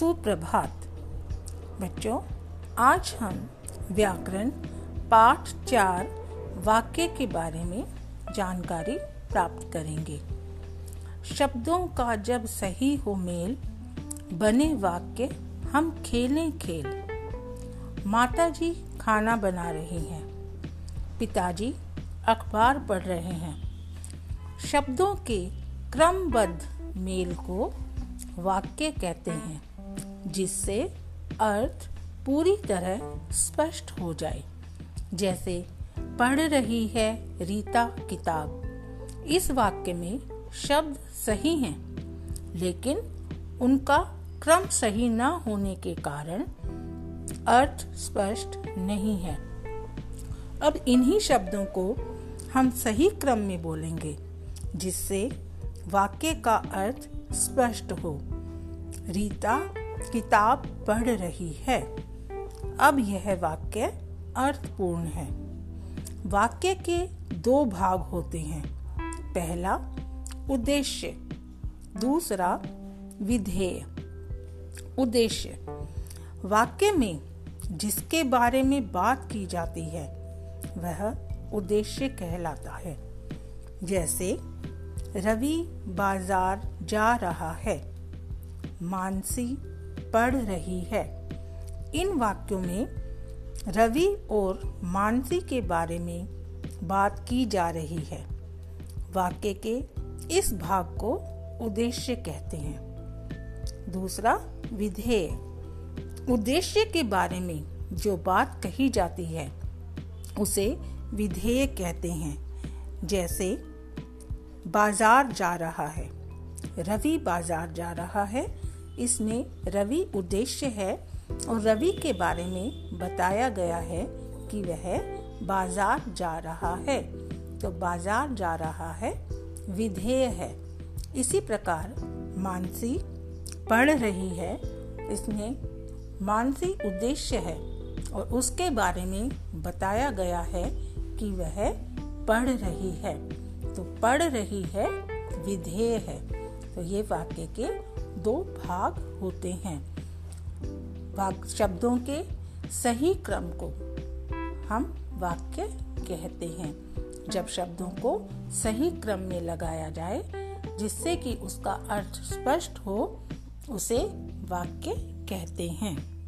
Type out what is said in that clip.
सुप्रभात। बच्चों, आज हम व्याकरण पाठ चार वाक्य के बारे में जानकारी प्राप्त करेंगे। शब्दों का जब सही हो मेल, बने वाक्य हम खेलें खेल। माता जी खाना बना रही हैं। पिताजी अखबार पढ़ रहे हैं। शब्दों के क्रमबद्ध मेल को वाक्य कहते हैं। जिससे अर्थ पूरी तरह स्पष्ट हो जाए। जैसे, पढ़ रही है रीता किताब। इस वाक्य में शब्द सही हैं, लेकिन उनका क्रम सही न होने के कारण अर्थ स्पष्ट नहीं है। अब इन्हीं शब्दों को हम सही क्रम में बोलेंगे, जिससे वाक्य का अर्थ स्पष्ट हो। रीता किताब पढ़ रही है। अब यह वाक्य अर्थपूर्ण है। वाक्य के दो भाग होते हैं। पहला, उद्देश्य। दूसरा, विधेय। उद्देश्य। वाक्य में जिसके बारे में बात की जाती है, वह उद्देश्य कहलाता है। जैसे, रवि बाज़ार जा रहा है। मानसी पढ़ रही है। इन वाक्यों में रवि और मानसी के बारे में बात की जा रही है। वाक्य के इस भाग को उद्देश्य कहते हैं। दूसरा, विधेय। उद्देश्य के बारे में जो बात कही जाती है, उसे विधेय कहते हैं। जैसे, बाज़ार जा रहा है। रवि बाज़ार जा रहा है इसमें रवि उद्देश्य है और रवि के बारे में बताया गया है कि वह बाज़ार जा रहा है। तो बाज़ार जा रहा है, विधेय है। इसी प्रकार मानसी पढ़ रही है। इसमें मानसी उद्देश्य है और उसके बारे में बताया गया है कि वह पढ़ रही है। तो पढ़ रही है, विधेय है। तो ये वाक्य के दो भाग होते हैं। वाक शब्दों के सही क्रम को हम वाक्य कहते हैं। जब शब्दों को सही क्रम में लगाया जाए, जिससे कि उसका अर्थ स्पष्ट हो, उसे वाक्य कहते हैं।